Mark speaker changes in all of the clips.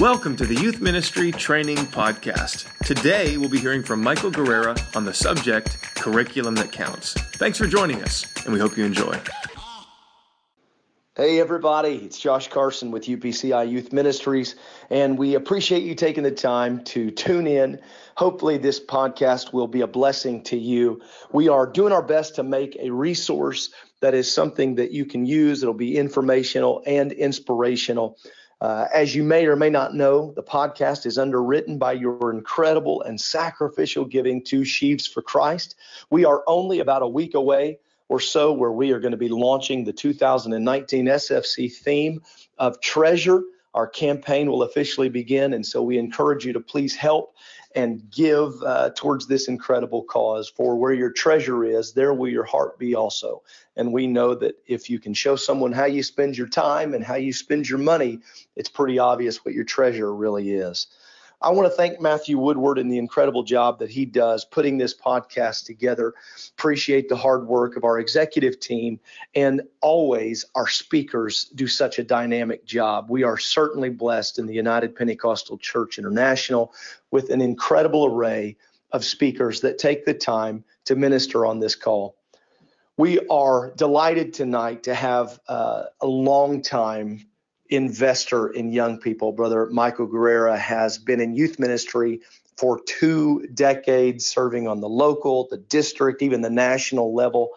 Speaker 1: Welcome to the Youth Ministry Training Podcast. Today, we'll be hearing from Michael Guerrera on the subject Curriculum That Counts. Thanks for joining us, and we hope you enjoy.
Speaker 2: Hey, everybody, it's Josh Carson with UPCI Youth Ministries, and we appreciate you taking the time to tune in. Hopefully, this podcast will be a blessing to you. We are doing our best to make a resource that is something that you can use. It'll be informational and inspirational. Uh, as you may or may not know, the podcast is underwritten by your incredible and sacrificial giving to Sheaves for Christ. We are only about a week away or so where we are going to be launching the 2019 SFC theme of treasure. Our campaign will officially begin, and so we encourage you to please help and give uh, towards this incredible cause. For where your treasure is, there will your heart be also. And we know that if you can show someone how you spend your time and how you spend your money, it's pretty obvious what your treasure really is. I want to thank Matthew Woodward and the incredible job that he does putting this podcast together. Appreciate the hard work of our executive team and always our speakers do such a dynamic job. We are certainly blessed in the United Pentecostal Church International with an incredible array of speakers that take the time to minister on this call. We are delighted tonight to have uh, a long time investor in young people. Brother Michael Guerrera has been in youth ministry for two decades, serving on the local, the district, even the national level.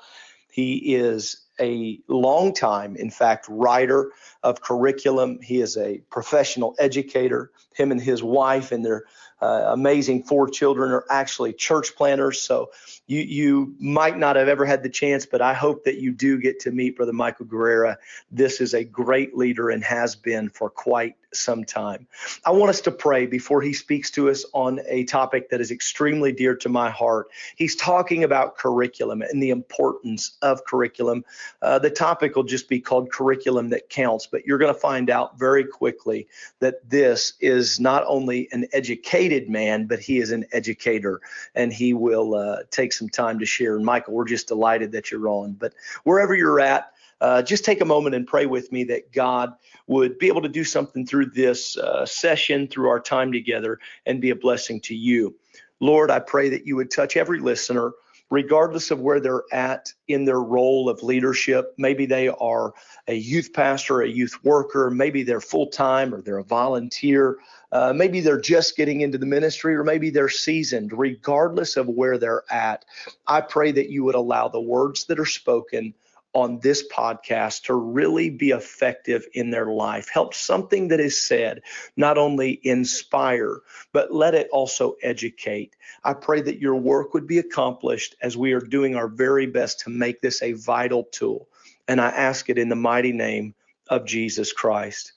Speaker 2: He is a long time, in fact, writer of curriculum. He is a professional educator. Him and his wife and their uh, amazing four children are actually church planters. So you you might not have ever had the chance, but I hope that you do get to meet Brother Michael Guerrera. This is a great leader and has been for quite some time. I want us to pray before he speaks to us on a topic that is extremely dear to my heart. He's talking about curriculum and the importance of curriculum. Uh, the topic will just be called curriculum that counts, but you're going to find out very quickly that this is not only an educated man, but he is an educator, and he will uh, take some time to share. And Michael, we're just delighted that you're on. But wherever you're at, uh, just take a moment and pray with me that God would be able to do something through this uh, session, through our time together, and be a blessing to you. Lord, I pray that you would touch every listener, regardless of where they're at in their role of leadership. Maybe they are a youth pastor, a youth worker, maybe they're full time or they're a volunteer. Uh, maybe they're just getting into the ministry, or maybe they're seasoned. Regardless of where they're at, I pray that you would allow the words that are spoken on this podcast to really be effective in their life. Help something that is said not only inspire, but let it also educate. I pray that your work would be accomplished as we are doing our very best to make this a vital tool. And I ask it in the mighty name of Jesus Christ.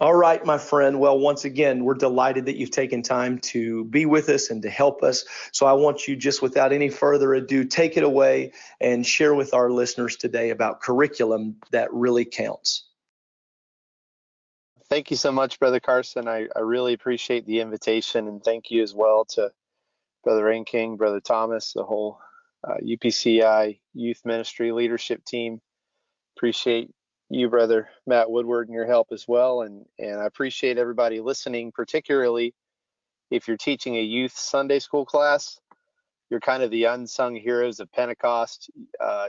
Speaker 2: All right, my friend. Well, once again, we're delighted that you've taken time to be with us and to help us. So I want you, just without any further ado, take it away and share with our listeners today about curriculum that really counts.
Speaker 3: Thank you so much, Brother Carson. I, I really appreciate the invitation and thank you as well to Brother Rankin, Brother Thomas, the whole uh, UPCI youth ministry leadership team. Appreciate you, brother Matt Woodward, and your help as well. And and I appreciate everybody listening, particularly if you're teaching a youth Sunday school class. You're kind of the unsung heroes of Pentecost. Uh,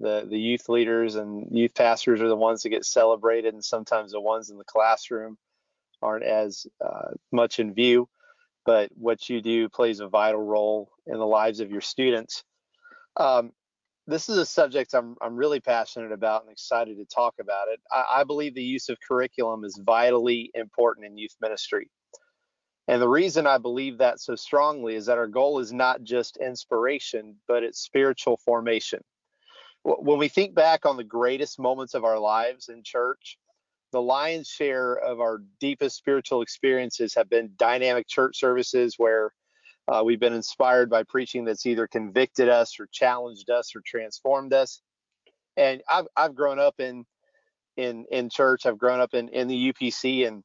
Speaker 3: the the youth leaders and youth pastors are the ones that get celebrated, and sometimes the ones in the classroom aren't as uh, much in view. But what you do plays a vital role in the lives of your students. Um, this is a subject I'm, I'm really passionate about and excited to talk about it. I, I believe the use of curriculum is vitally important in youth ministry. And the reason I believe that so strongly is that our goal is not just inspiration, but it's spiritual formation. When we think back on the greatest moments of our lives in church, the lion's share of our deepest spiritual experiences have been dynamic church services where uh, we've been inspired by preaching that's either convicted us or challenged us or transformed us. And I've I've grown up in in in church. I've grown up in in the UPC, and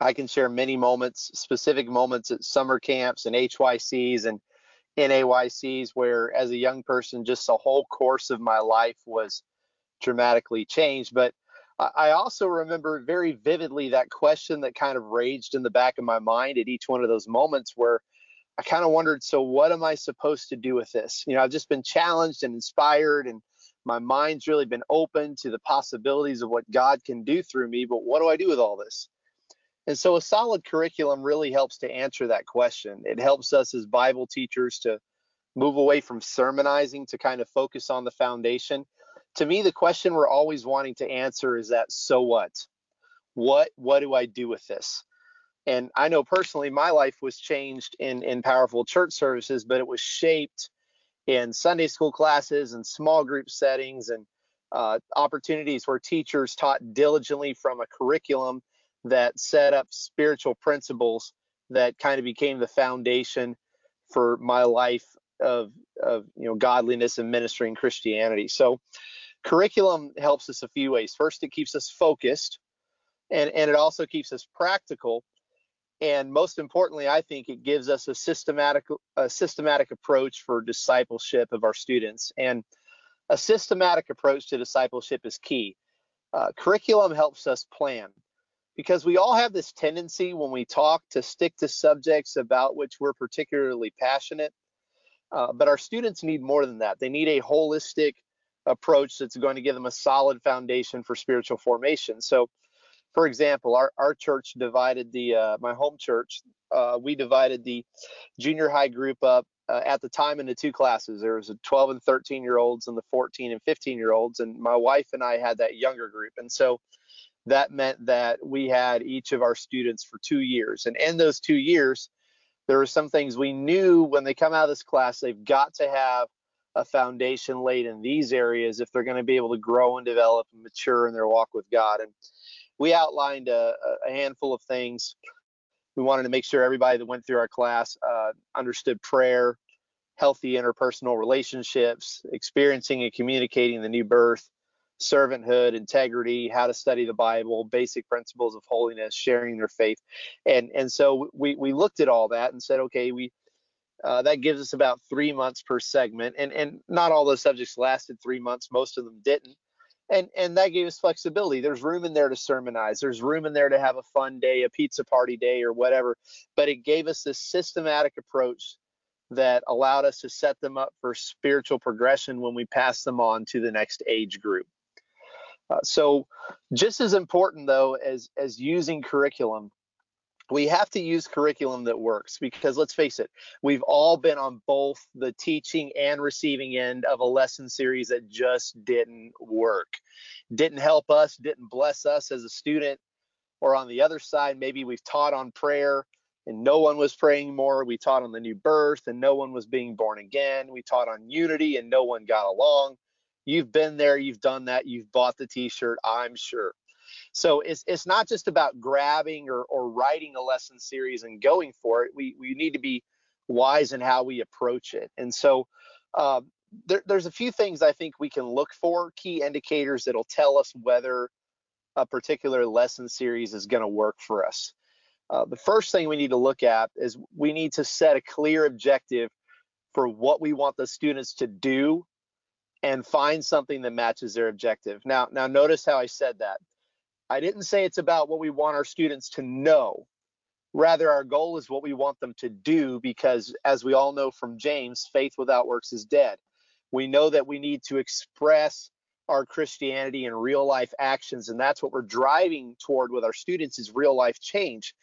Speaker 3: I can share many moments, specific moments at summer camps and HYCs and NAYCs, where as a young person, just the whole course of my life was dramatically changed. But I also remember very vividly that question that kind of raged in the back of my mind at each one of those moments where I kind of wondered, so what am I supposed to do with this? You know, I've just been challenged and inspired, and my mind's really been open to the possibilities of what God can do through me, but what do I do with all this? And so a solid curriculum really helps to answer that question. It helps us as Bible teachers to move away from sermonizing to kind of focus on the foundation to me the question we're always wanting to answer is that so what what what do i do with this and i know personally my life was changed in in powerful church services but it was shaped in sunday school classes and small group settings and uh, opportunities where teachers taught diligently from a curriculum that set up spiritual principles that kind of became the foundation for my life of of you know godliness and ministry and christianity so curriculum helps us a few ways. First, it keeps us focused, and, and it also keeps us practical. And most importantly, I think it gives us a systematic a systematic approach for discipleship of our students. And a systematic approach to discipleship is key. Uh, curriculum helps us plan because we all have this tendency when we talk to stick to subjects about which we're particularly passionate. Uh, but our students need more than that. They need a holistic approach that's going to give them a solid foundation for spiritual formation. So, for example, our, our church divided the, uh, my home church, uh, we divided the junior high group up uh, at the time into two classes. There was a 12 and 13 year olds and the 14 and 15 year olds. And my wife and I had that younger group. And so that meant that we had each of our students for two years. And in those two years, there were some things we knew when they come out of this class, they've got to have a foundation laid in these areas if they're going to be able to grow and develop and mature in their walk with God. And we outlined a, a handful of things. We wanted to make sure everybody that went through our class uh, understood prayer, healthy interpersonal relationships, experiencing and communicating the new birth, servanthood, integrity, how to study the Bible, basic principles of holiness, sharing their faith. And and so we we looked at all that and said, okay, we uh, that gives us about three months per segment, and and not all those subjects lasted three months. Most of them didn't, and and that gave us flexibility. There's room in there to sermonize. There's room in there to have a fun day, a pizza party day, or whatever. But it gave us this systematic approach that allowed us to set them up for spiritual progression when we pass them on to the next age group. Uh, so, just as important though as as using curriculum we have to use curriculum that works because let's face it, we've all been on both the teaching and receiving end of a lesson series that just didn't work, didn't help us, didn't bless us as a student. Or on the other side, maybe we've taught on prayer and no one was praying more. We taught on the new birth and no one was being born again. We taught on unity and no one got along. You've been there, you've done that, you've bought the t shirt, I'm sure. So it's it's not just about grabbing or, or writing a lesson series and going for it. We we need to be wise in how we approach it. And so uh, there, there's a few things I think we can look for, key indicators that'll tell us whether a particular lesson series is going to work for us. Uh, the first thing we need to look at is we need to set a clear objective for what we want the students to do and find something that matches their objective. Now, now notice how I said that. I didn't say it's about what we want our students to know. Rather, our goal is what we want them to do because, as we all know from James, faith without works is dead. We know that we need to express our Christianity in real life actions, and that's what we're driving toward with our students is real life change.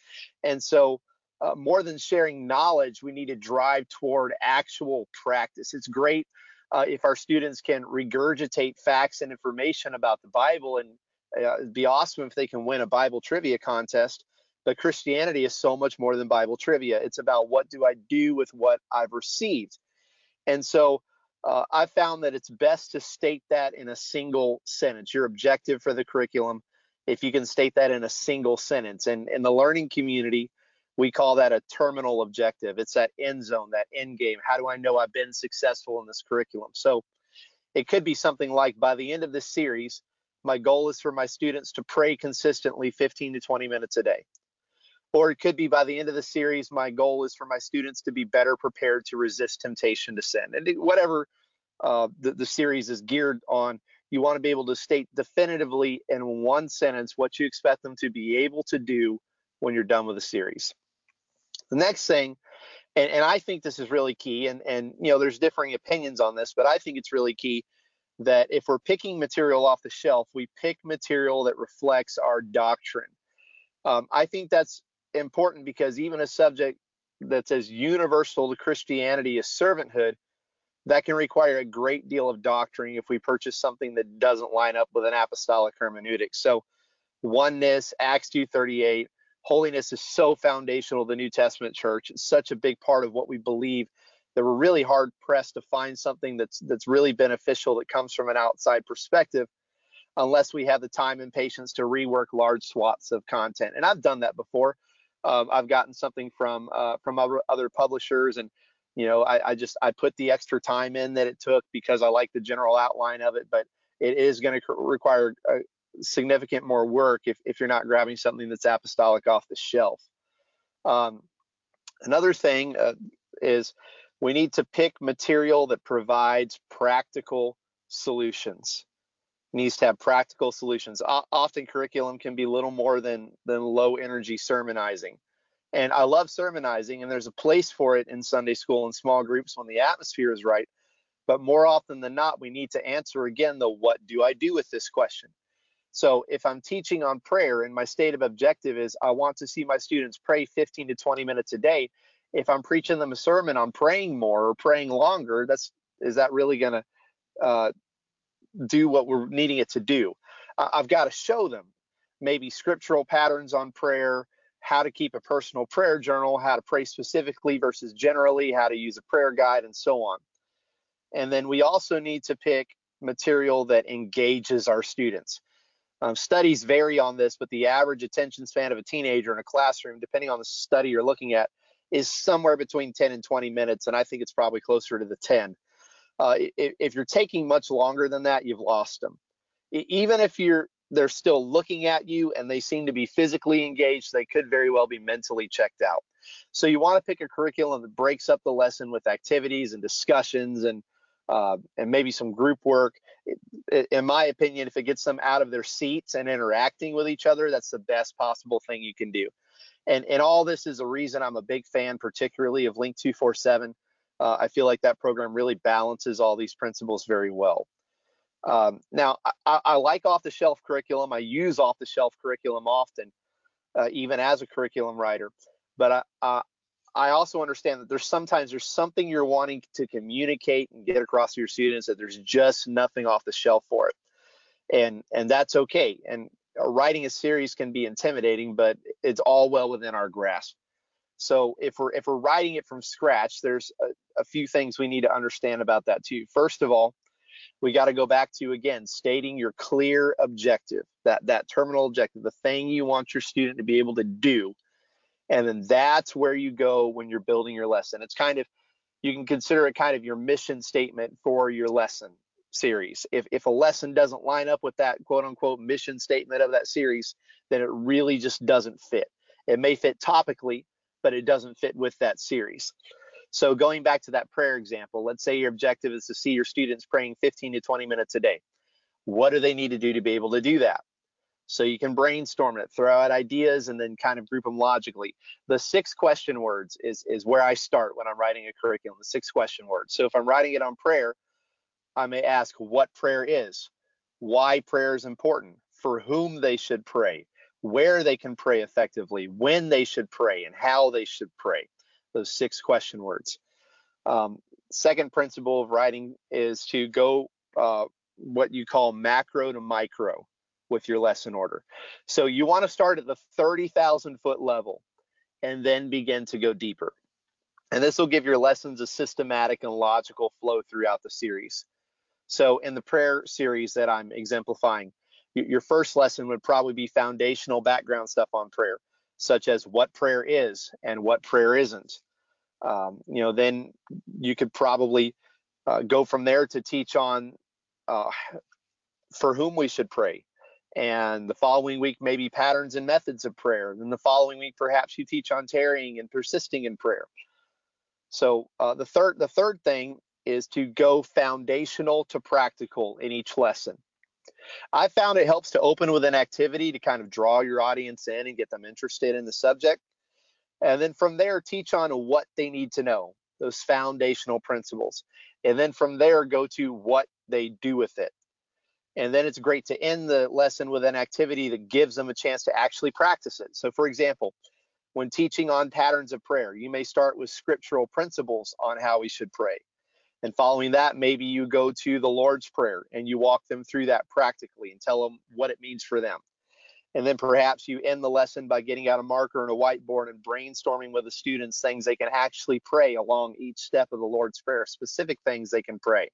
Speaker 3: And so, uh, more than sharing knowledge, we need to drive toward actual practice. It's great uh, if our students can regurgitate facts and information about the Bible and uh, it'd be awesome if they can win a Bible trivia contest. But Christianity is so much more than Bible trivia. It's about what do I do with what I've received. And so uh, I found that it's best to state that in a single sentence. Your objective for the curriculum, if you can state that in a single sentence. And in the learning community, we call that a terminal objective. It's that end zone, that end game. How do I know I've been successful in this curriculum? So it could be something like by the end of this series, my goal is for my students to pray consistently 15 to 20 minutes a day. Or it could be by the end of the series, my goal is for my students to be better prepared to resist temptation to sin. And whatever uh, the, the series is geared on, you want to be able to state definitively in one sentence what you expect them to be able to do when you're done with the series. The next thing, and, and I think this is really key, and, and you know, there's differing opinions on this, but I think it's really key that if we're picking material off the shelf, we pick material that reflects our doctrine. Um, I think that's important because even a subject that's as universal to Christianity as servanthood, that can require a great deal of doctrine if we purchase something that doesn't line up with an apostolic hermeneutic. So oneness, Acts 238, holiness is so foundational to the New Testament church. It's such a big part of what we believe that we're really hard pressed to find something that's that's really beneficial that comes from an outside perspective unless we have the time and patience to rework large swaths of content. And I've done that before. Um, I've gotten something from uh, from other, publishers, and you know, I, I, just I put the extra time in that it took because I like the general outline of it, but it is going to require a significant more work if if you're not grabbing something that's apostolic off the shelf. Um, another thing uh, is we need to pick material that provides practical solutions. It needs to have practical solutions. O often curriculum can be little more than than low energy sermonizing. And I love sermonizing, and there's a place for it in Sunday school and small groups when the atmosphere is right. But more often than not, we need to answer again the what do I do with this question? So if I'm teaching on prayer and my stated objective is I want to see my students pray 15 to 20 minutes a day, if I'm preaching them a sermon I'm praying more or praying longer, that's is that really going to uh, do what we're needing it to do? I've got to show them maybe scriptural patterns on prayer, how to keep a personal prayer journal, how to pray specifically versus generally, how to use a prayer guide, and so on. And then we also need to pick material that engages our students. Um, studies vary on this, but the average attention span of a teenager in a classroom, depending on the study you're looking at, is somewhere between 10 and 20 minutes, and I think it's probably closer to the 10. Uh, if, if, you're taking much longer than that, you've lost them. Even if you're they're still looking at you and they seem to be physically engaged, they could very well be mentally checked out. So you want to pick a curriculum that breaks up the lesson with activities and discussions and uh, and maybe some group work. In my opinion, if it gets them out of their seats and interacting with each other, that's the best possible thing you can do. And and all this is a reason I'm a big fan, particularly of Link 247. Uh, I feel like that program really balances all these principles very well. Um, now, I, I, like off-the-shelf curriculum. I use off-the-shelf curriculum often, uh, even as a curriculum writer. But I, I, I also understand that there's sometimes there's something you're wanting to communicate and get across to your students that there's just nothing off the shelf for it, and and that's okay. And writing a series can be intimidating, but it's all well within our grasp. So if we're if we're writing it from scratch, there's a, a few things we need to understand about that too. First of all, we got to go back to again stating your clear objective that that terminal objective the thing you want your student to be able to do and then that's where you go when you're building your lesson it's kind of you can consider it kind of your mission statement for your lesson series if if a lesson doesn't line up with that quote unquote mission statement of that series then it really just doesn't fit it may fit topically but it doesn't fit with that series so going back to that prayer example, let's say your objective is to see your students praying 15 to 20 minutes a day. What do they need to do to be able to do that? So you can brainstorm it, throw out ideas, and then kind of group them logically. The six question words is, is where I start when I'm writing a curriculum, the six question words. So if I'm writing it on prayer, I may ask what prayer is, why prayer is important, for whom they should pray, where they can pray effectively, when they should pray, and how they should pray those six question words. Um, second principle of writing is to go uh, what you call macro to micro with your lesson order. So you want to start at the 30,000 foot level and then begin to go deeper. And this will give your lessons a systematic and logical flow throughout the series. So in the prayer series that I'm exemplifying, your first lesson would probably be foundational background stuff on prayer, such as what prayer is and what prayer isn't, um, you know, then you could probably uh, go from there to teach on uh, for whom we should pray. And the following week, maybe patterns and methods of prayer. And then the following week, perhaps you teach on tarrying and persisting in prayer. So uh, the third, the third thing is to go foundational to practical in each lesson. I found it helps to open with an activity to kind of draw your audience in and get them interested in the subject. And then from there, teach on what they need to know, those foundational principles. And then from there, go to what they do with it. And then it's great to end the lesson with an activity that gives them a chance to actually practice it. So, for example, when teaching on patterns of prayer, you may start with scriptural principles on how we should pray. And following that, maybe you go to the Lord's Prayer and you walk them through that practically and tell them what it means for them. And then perhaps you end the lesson by getting out a marker and a whiteboard and brainstorming with the students things they can actually pray along each step of the Lord's Prayer, specific things they can pray.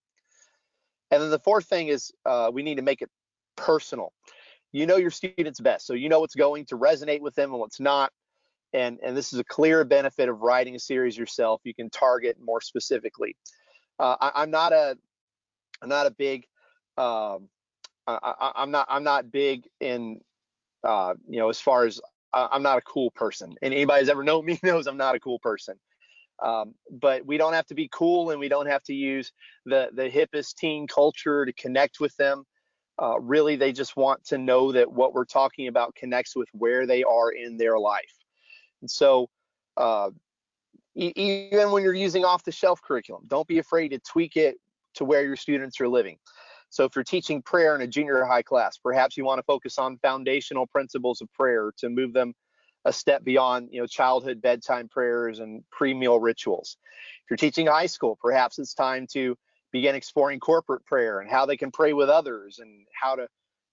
Speaker 3: And then the fourth thing is uh, we need to make it personal. You know your students best, so you know what's going to resonate with them and what's not and and this is a clear benefit of writing a series yourself. You can target more specifically. Uh, I, am not a I'm not a big um, I, am not I'm not big in uh, you know as far as I'm not a cool person, and anybody who's ever known me knows I'm not a cool person. Um, but we don't have to be cool, and we don't have to use the the hippest teen culture to connect with them. Uh, really, they just want to know that what we're talking about connects with where they are in their life. And so, uh, even when you're using off the shelf curriculum, don't be afraid to tweak it to where your students are living. So, if you're teaching prayer in a junior high class, perhaps you want to focus on foundational principles of prayer to move them a step beyond you know childhood bedtime prayers and pre-meal rituals if you're teaching high school perhaps it's time to begin exploring corporate prayer and how they can pray with others and how to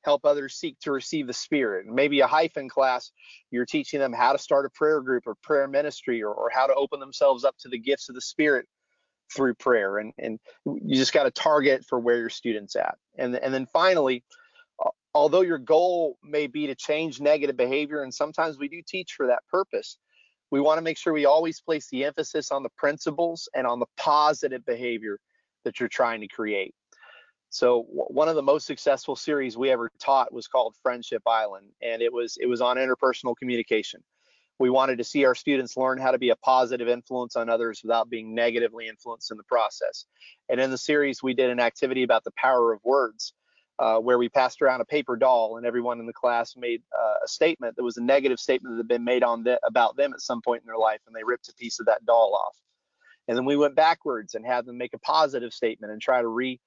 Speaker 3: help others seek to receive the Spirit. Maybe a hyphen class, you're teaching them how to start a prayer group or prayer ministry or, or how to open themselves up to the gifts of the Spirit through prayer. And, and you just got to target for where your student's at. And, and then finally, although your goal may be to change negative behavior, and sometimes we do teach for that purpose, we want to make sure we always place the emphasis on the principles and on the positive behavior that you're trying to create. So one of the most successful series we ever taught was called Friendship Island, and it was it was on interpersonal communication. We wanted to see our students learn how to be a positive influence on others without being negatively influenced in the process. And in the series, we did an activity about the power of words, uh, where we passed around a paper doll, and everyone in the class made uh, a statement that was a negative statement that had been made on the, about them at some point in their life, and they ripped a piece of that doll off. And then we went backwards and had them make a positive statement and try to re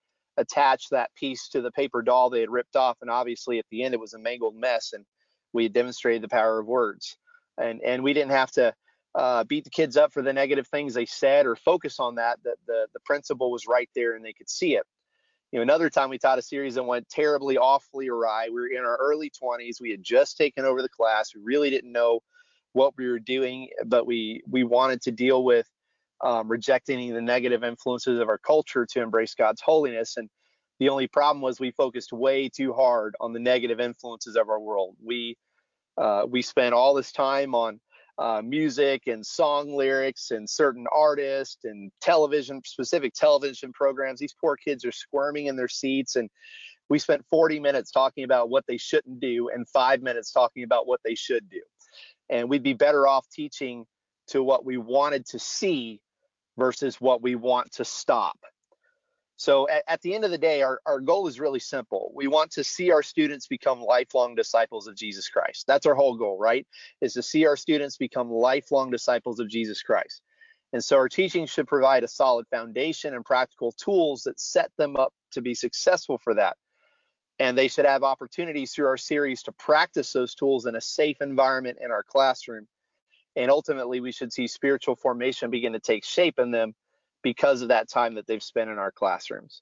Speaker 3: attach that piece to the paper doll they had ripped off. And obviously, at the end, it was a mangled mess. And we demonstrated the power of words. And and we didn't have to uh, beat the kids up for the negative things they said or focus on that. That the the principle was right there and they could see it. You know, another time we taught a series that went terribly, awfully awry. We were in our early 20s. We had just taken over the class. We really didn't know what we were doing, but we we wanted to deal with um, rejecting the negative influences of our culture to embrace God's holiness. And the only problem was we focused way too hard on the negative influences of our world. We uh, we spent all this time on uh, music and song lyrics and certain artists and television specific television programs. These poor kids are squirming in their seats and we spent 40 minutes talking about what they shouldn't do and five minutes talking about what they should do. And we'd be better off teaching to what we wanted to see versus what we want to stop. So at, at, the end of the day, our, our goal is really simple. We want to see our students become lifelong disciples of Jesus Christ. That's our whole goal, right? Is to see our students become lifelong disciples of Jesus Christ. And so our teaching should provide a solid foundation and practical tools that set them up to be successful for that. And they should have opportunities through our series to practice those tools in a safe environment in our classroom and ultimately we should see spiritual formation begin to take shape in them because of that time that they've spent in our classrooms.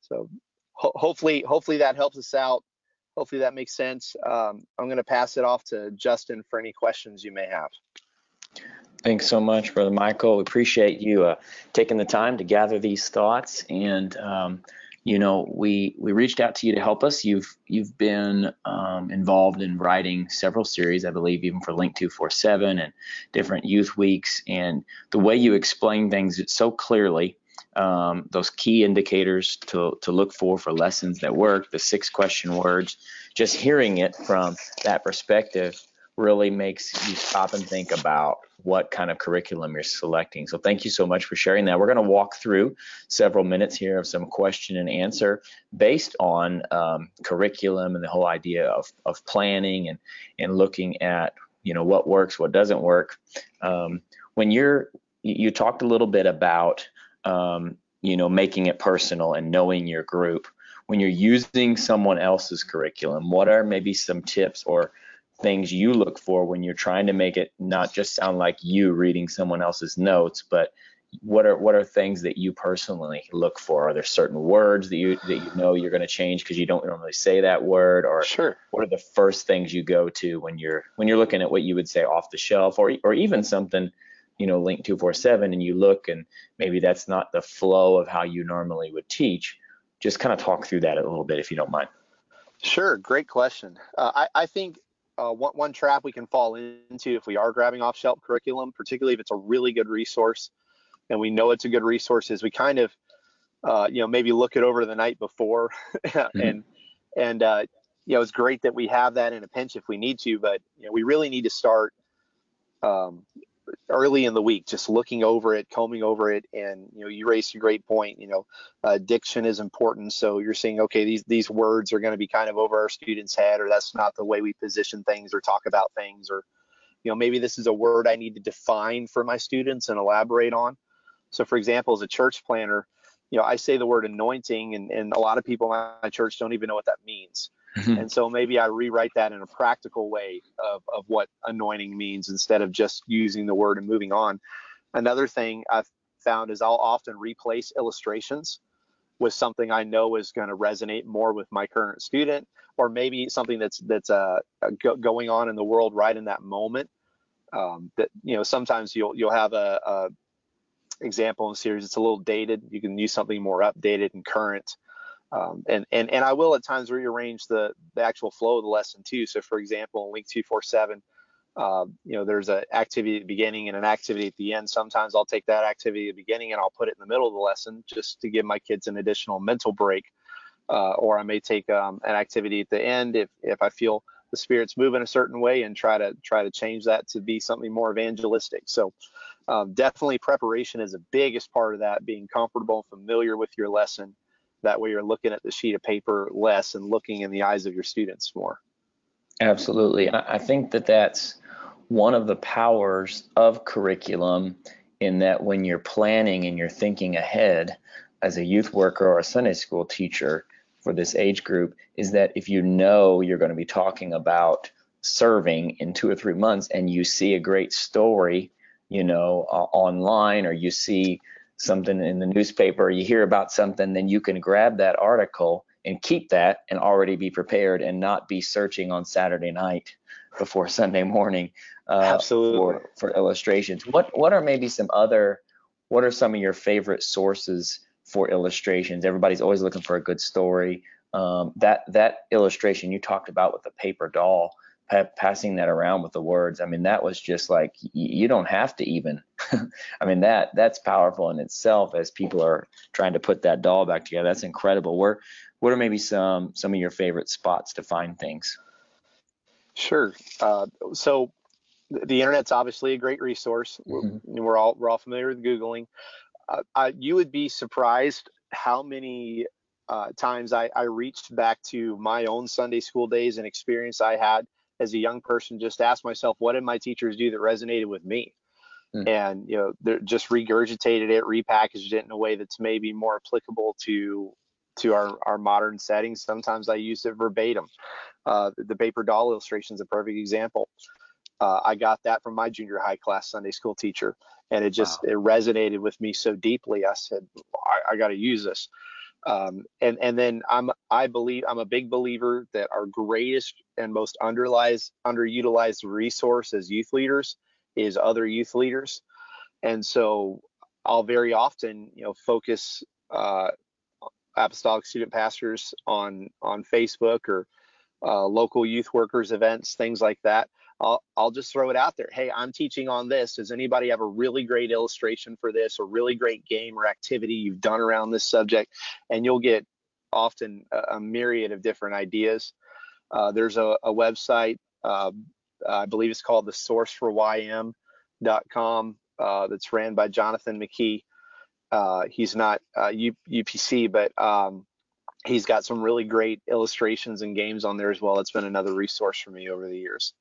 Speaker 3: So ho- hopefully hopefully that helps us out. Hopefully that makes sense. Um, i'm going to pass it off to justin for any questions you may have.
Speaker 4: Thanks so much, Brother Michael. We appreciate you uh, taking the time to gather these thoughts and um, you know, we we reached out to you to help us. You've you've been um, involved in writing several series, I believe, even for Link 247 and different youth weeks. And the way you explain things so clearly, um, those key indicators to to look for for lessons that work, the six question words, just hearing it from that perspective really makes you stop and think about what kind of curriculum you're selecting. So thank you so much for sharing that. We're going to walk through several minutes here of some question and answer based on um, curriculum and the whole idea of, of planning and, and looking at you know what works, what doesn't work. Um, when you're you talked a little bit about um, you know making it personal and knowing your group. When you're using someone else's curriculum, what are maybe some tips or things you look for when you're trying to make it not just sound like you reading someone else's notes, but what are what are things that you personally look for? Are there certain words that you that you know you're going to change because you don't normally say that word, or
Speaker 3: sure.
Speaker 4: what are the first things you go to when you're when you're looking at what you would say off the shelf, or or even something you know link 247 and you look and maybe that's not the flow of how you normally would teach just kind of talk through that a little bit if you don't mind
Speaker 3: sure great question uh, I, I think uh, one, one trap we can fall into if we are grabbing off shelf curriculum, particularly if it's a really good resource and we know it's a good resource, is we kind of, uh, you know, maybe look it over the night before mm-hmm. and, and, uh, you know, it's great that we have that in a pinch if we need to, but you know, we really need to start um, early in the week, just looking over it, combing over it, and you know, you raised a great point. You know, uh, diction is important. So you're saying, okay, these these words are going to be kind of over our students' head, or that's not the way we position things or talk about things, or you know, maybe this is a word I need to define for my students and elaborate on. So, for example, as a church planter, you know, I say the word anointing, and, and a lot of people in my church don't even know what that means. Mm-hmm. And so maybe I rewrite that in a practical way of, of what anointing means instead of just using the word and moving on. Another thing I've found is I'll often replace illustrations with something I know is going to resonate more with my current student, or maybe something that's that's uh, go, going on in the world right in that moment. Um, that you know, sometimes you'll you'll have a, a example in series. It's a little dated. You can use something more updated and current. Um, and, and, and I will at times rearrange the, the actual flow of the lesson too. So for example, in Link 247, uh, you know, there's an activity at the beginning and an activity at the end. Sometimes I'll take that activity at the beginning and I'll put it in the middle of the lesson just to give my kids an additional mental break. Uh, or I may take um, an activity at the end if, if I feel the spirit's moving a certain way and try to try to change that to be something more evangelistic. So um, definitely preparation is the biggest part of that, being comfortable and familiar with your lesson that way you're looking at the sheet of paper less and looking in the eyes of your students more.
Speaker 4: Absolutely. I think that that's one of the powers of curriculum in that when you're planning and you're thinking ahead as a youth worker or a Sunday school teacher for this age group is that if you know you're going to be talking about serving in two or three months and you see a great story, you know, uh, online or you see something in the newspaper, you hear about something, then you can grab that article and keep that and already be prepared and not be searching on Saturday night before Sunday morning
Speaker 3: uh, Absolutely.
Speaker 4: For, for illustrations. What what are maybe some other what are some of your favorite sources for illustrations? Everybody's always looking for a good story. Um, that that illustration you talked about with the paper doll, passing that around with the words. I mean, that was just like you don't have to even. I mean, that that's powerful in itself as people are trying to put that doll back together. That's incredible. Where what are maybe some some of your favorite spots to find things?
Speaker 3: Sure. Uh, so the internet's obviously a great resource. Mm-hmm. We're, we're, all we're all familiar with googling. Uh, I, you would be surprised how many uh, times I, I reached back to my own Sunday school days and experience I had as a young person just ask myself what did my teachers do that resonated with me? Mm. and you know they just regurgitated it repackaged it in a way that's maybe more applicable to to our, our modern settings. Sometimes i use it verbatim. Uh, the paper doll illustration is a perfect example. Uh, i got that from my junior high class sunday school teacher and it just wow. it resonated with me so deeply. I said i, I got to use this um, and and then I'm I believe I'm a big believer that our greatest and most underlies underutilized resource as youth leaders is other youth leaders, and so I'll very often you know focus uh, apostolic student pastors on on Facebook or uh, local youth workers events, things like that. I'll, I'll just throw it out there. Hey, I'm teaching on this. Does anybody have a really great illustration for this or really great game or activity you've done around this subject? And you'll get often a, a myriad of different ideas. Uh, there's a, a website, uh, I believe it's called the Source for YM.com. Uh, that's ran by Jonathan McKee. Uh, he's not uh, U- UPC, but um, he's got some really great illustrations and games on there as well. It's been another resource for me over the years.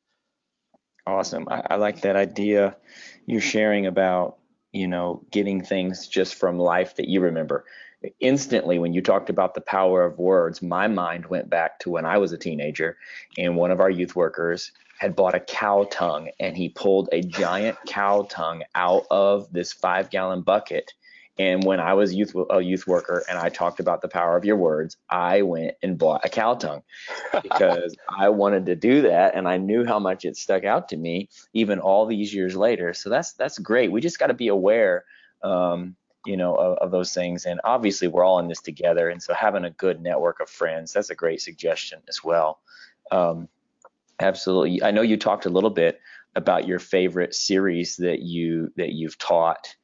Speaker 4: Awesome. I, I like that idea you're sharing about, you know, getting things just from life that you remember. Instantly, when you talked about the power of words, my mind went back to when I was a teenager and one of our youth workers had bought a cow tongue and he pulled a giant cow tongue out of this five gallon bucket and when I was youth a youth worker and I talked about the power of your words, I went and bought a cow tongue because I wanted to do that and I knew how much it stuck out to me even all these years later. So that's that's great. We just got to be aware um, you know of, of, those things. And obviously we're all in this together. And so having a good network of friends that's a great suggestion as well. Um, absolutely. I know you talked a little bit about your favorite series that you that you've taught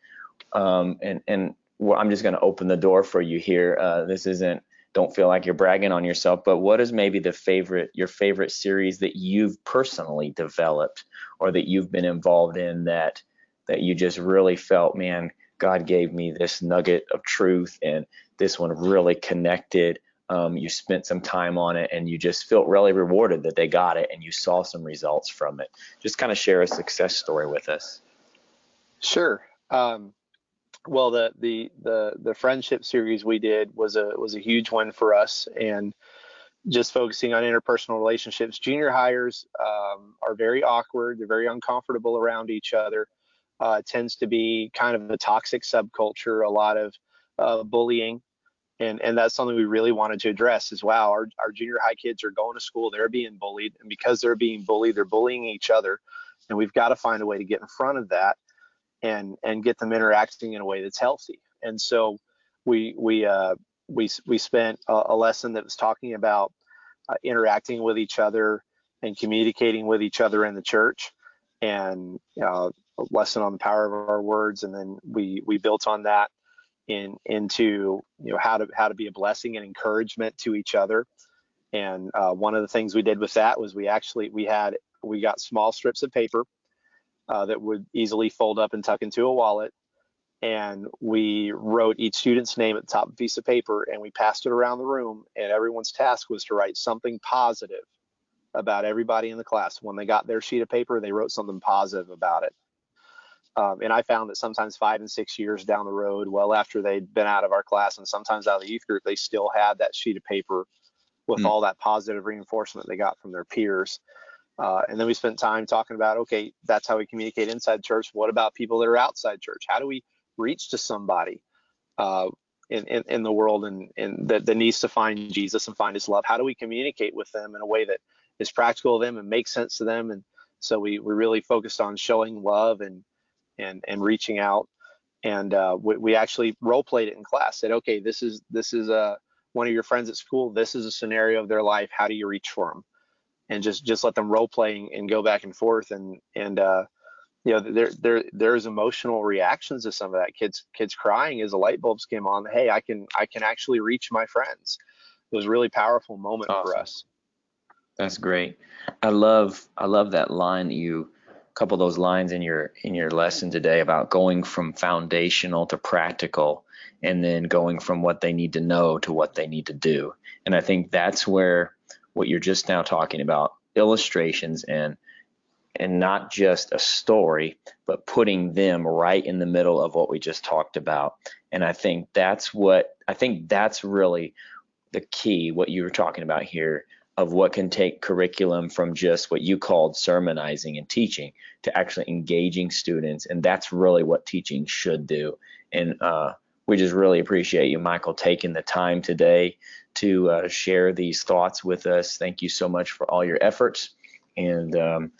Speaker 4: um, and and well, I'm just going to open the door for you here. Uh, this isn't don't feel like you're bragging on yourself, but what is maybe the favorite your favorite series that you've personally developed or that you've been involved in that that you just really felt, man, God gave me this nugget of truth and this one really connected. Um, you spent some time on it and you just felt really rewarded that they got it and you saw some results from it. Just kind of share a success story with us.
Speaker 3: Sure. Um, well the the the the friendship series we did was a was a huge one for us and just focusing on interpersonal relationships. Junior hires um, are very awkward. They're very uncomfortable around each other. Uh, tends to be kind of a toxic subculture a lot of uh, bullying. And and that's something we really wanted to address as well. Our, our junior high kids are going to school. They're being bullied. And because they're being bullied they're bullying each other. And we've got to find a way to get in front of that and and get them interacting in a way that's healthy. And so we we uh, we we spent a, a, lesson that was talking about uh, interacting with each other and communicating with each other in the church, and uh, a lesson on the power of our words. And then we we built on that in into you know how to how to be a blessing and encouragement to each other. And uh, one of the things we did with that was we actually we had we got small strips of paper uh, that would easily fold up and tuck into a wallet. And we wrote each student's name at the top of a piece of paper and we passed it around the room. And everyone's task was to write something positive about everybody in the class. When they got their sheet of paper, they wrote something positive about it. Um, and I found that sometimes five and six years down the road, well after they'd been out of our class and sometimes out of the youth group, they still had that sheet of paper with mm. all that positive reinforcement they got from their peers. Uh, and then we spent time talking about, okay, that's how we communicate inside church. What about people that are outside church? How do we reach to somebody uh, in, in, in, the world and, and that, that needs to find Jesus and find his love? How do we communicate with them in a way that is practical to them and makes sense to them? And so we, we really focused on showing love and, and, and reaching out. And uh, we, we, actually role played it in class. Said, okay, this is this is a uh, one of your friends at school. This is a scenario of their life. How do you reach for them? And just just let them role play and go back and forth. And and uh, you know there there there's emotional reactions to some of that. Kids kids crying as the light bulbs came on. Hey i can i can actually reach my friends. It was a really powerful moment awesome. for us.
Speaker 4: That's great. I love i love that line you a couple of those lines in your in your lesson today about going from foundational to practical and then going from what they need to know to what they need to do. And i think that's where what you're just now talking about illustrations and and not just a story, but putting them right in the middle of what we just talked about. And I think that's what I think that's really the key, what you were talking about here, of what can take curriculum from just what you called sermonizing and teaching to actually engaging students. And that's really what teaching should do. And uh, we just really appreciate you, Michael, taking the time today to uh, share these thoughts with us. Thank you so much for all your efforts and um,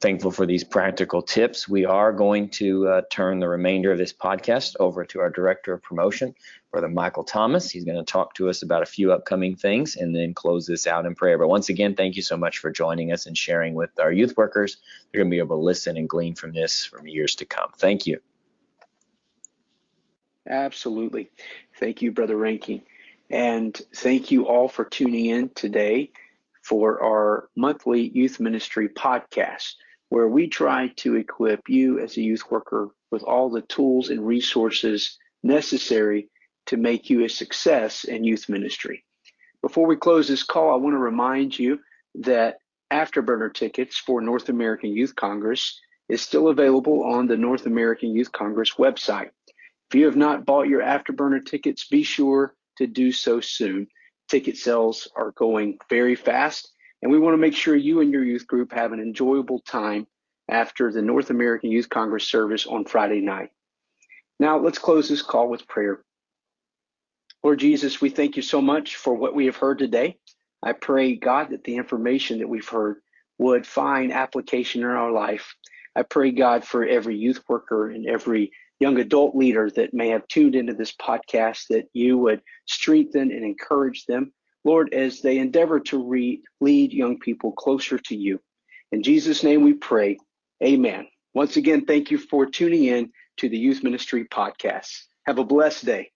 Speaker 4: thankful for these practical tips. We are going to uh, turn the remainder of this podcast over to our Director of Promotion, Brother Michael Thomas. He's going to talk to us about a few upcoming things and then close this out in prayer. But once again, thank you so much for joining us and sharing with our youth workers. They're going to be able to listen and glean from this from years to come. Thank you.
Speaker 5: Absolutely. Thank you, Brother Rankin. And thank you all for tuning in today for our monthly youth ministry podcast, where we try to equip you as a youth worker with all the tools and resources necessary to make you a success in youth ministry. Before we close this call, I want to remind you that Afterburner tickets for North American Youth Congress is still available on the North American Youth Congress website. If you have not bought your Afterburner tickets, be sure to do so soon. Ticket sales are going very fast, and we want to make sure you and your youth group have an enjoyable time after the North American Youth Congress service on Friday night. Now, let's close this call with prayer. Lord Jesus, we thank you so much for what we have heard today. I pray, God, that the information that we've heard would find application in our life. I pray, God, for every youth worker and every young adult leader that may have tuned into this podcast that you would strengthen and encourage them, Lord, as they endeavor to re- lead young people closer to you. In Jesus' name we pray. Amen. Once again, thank you for tuning in to the Youth Ministry Podcast. Have a blessed day.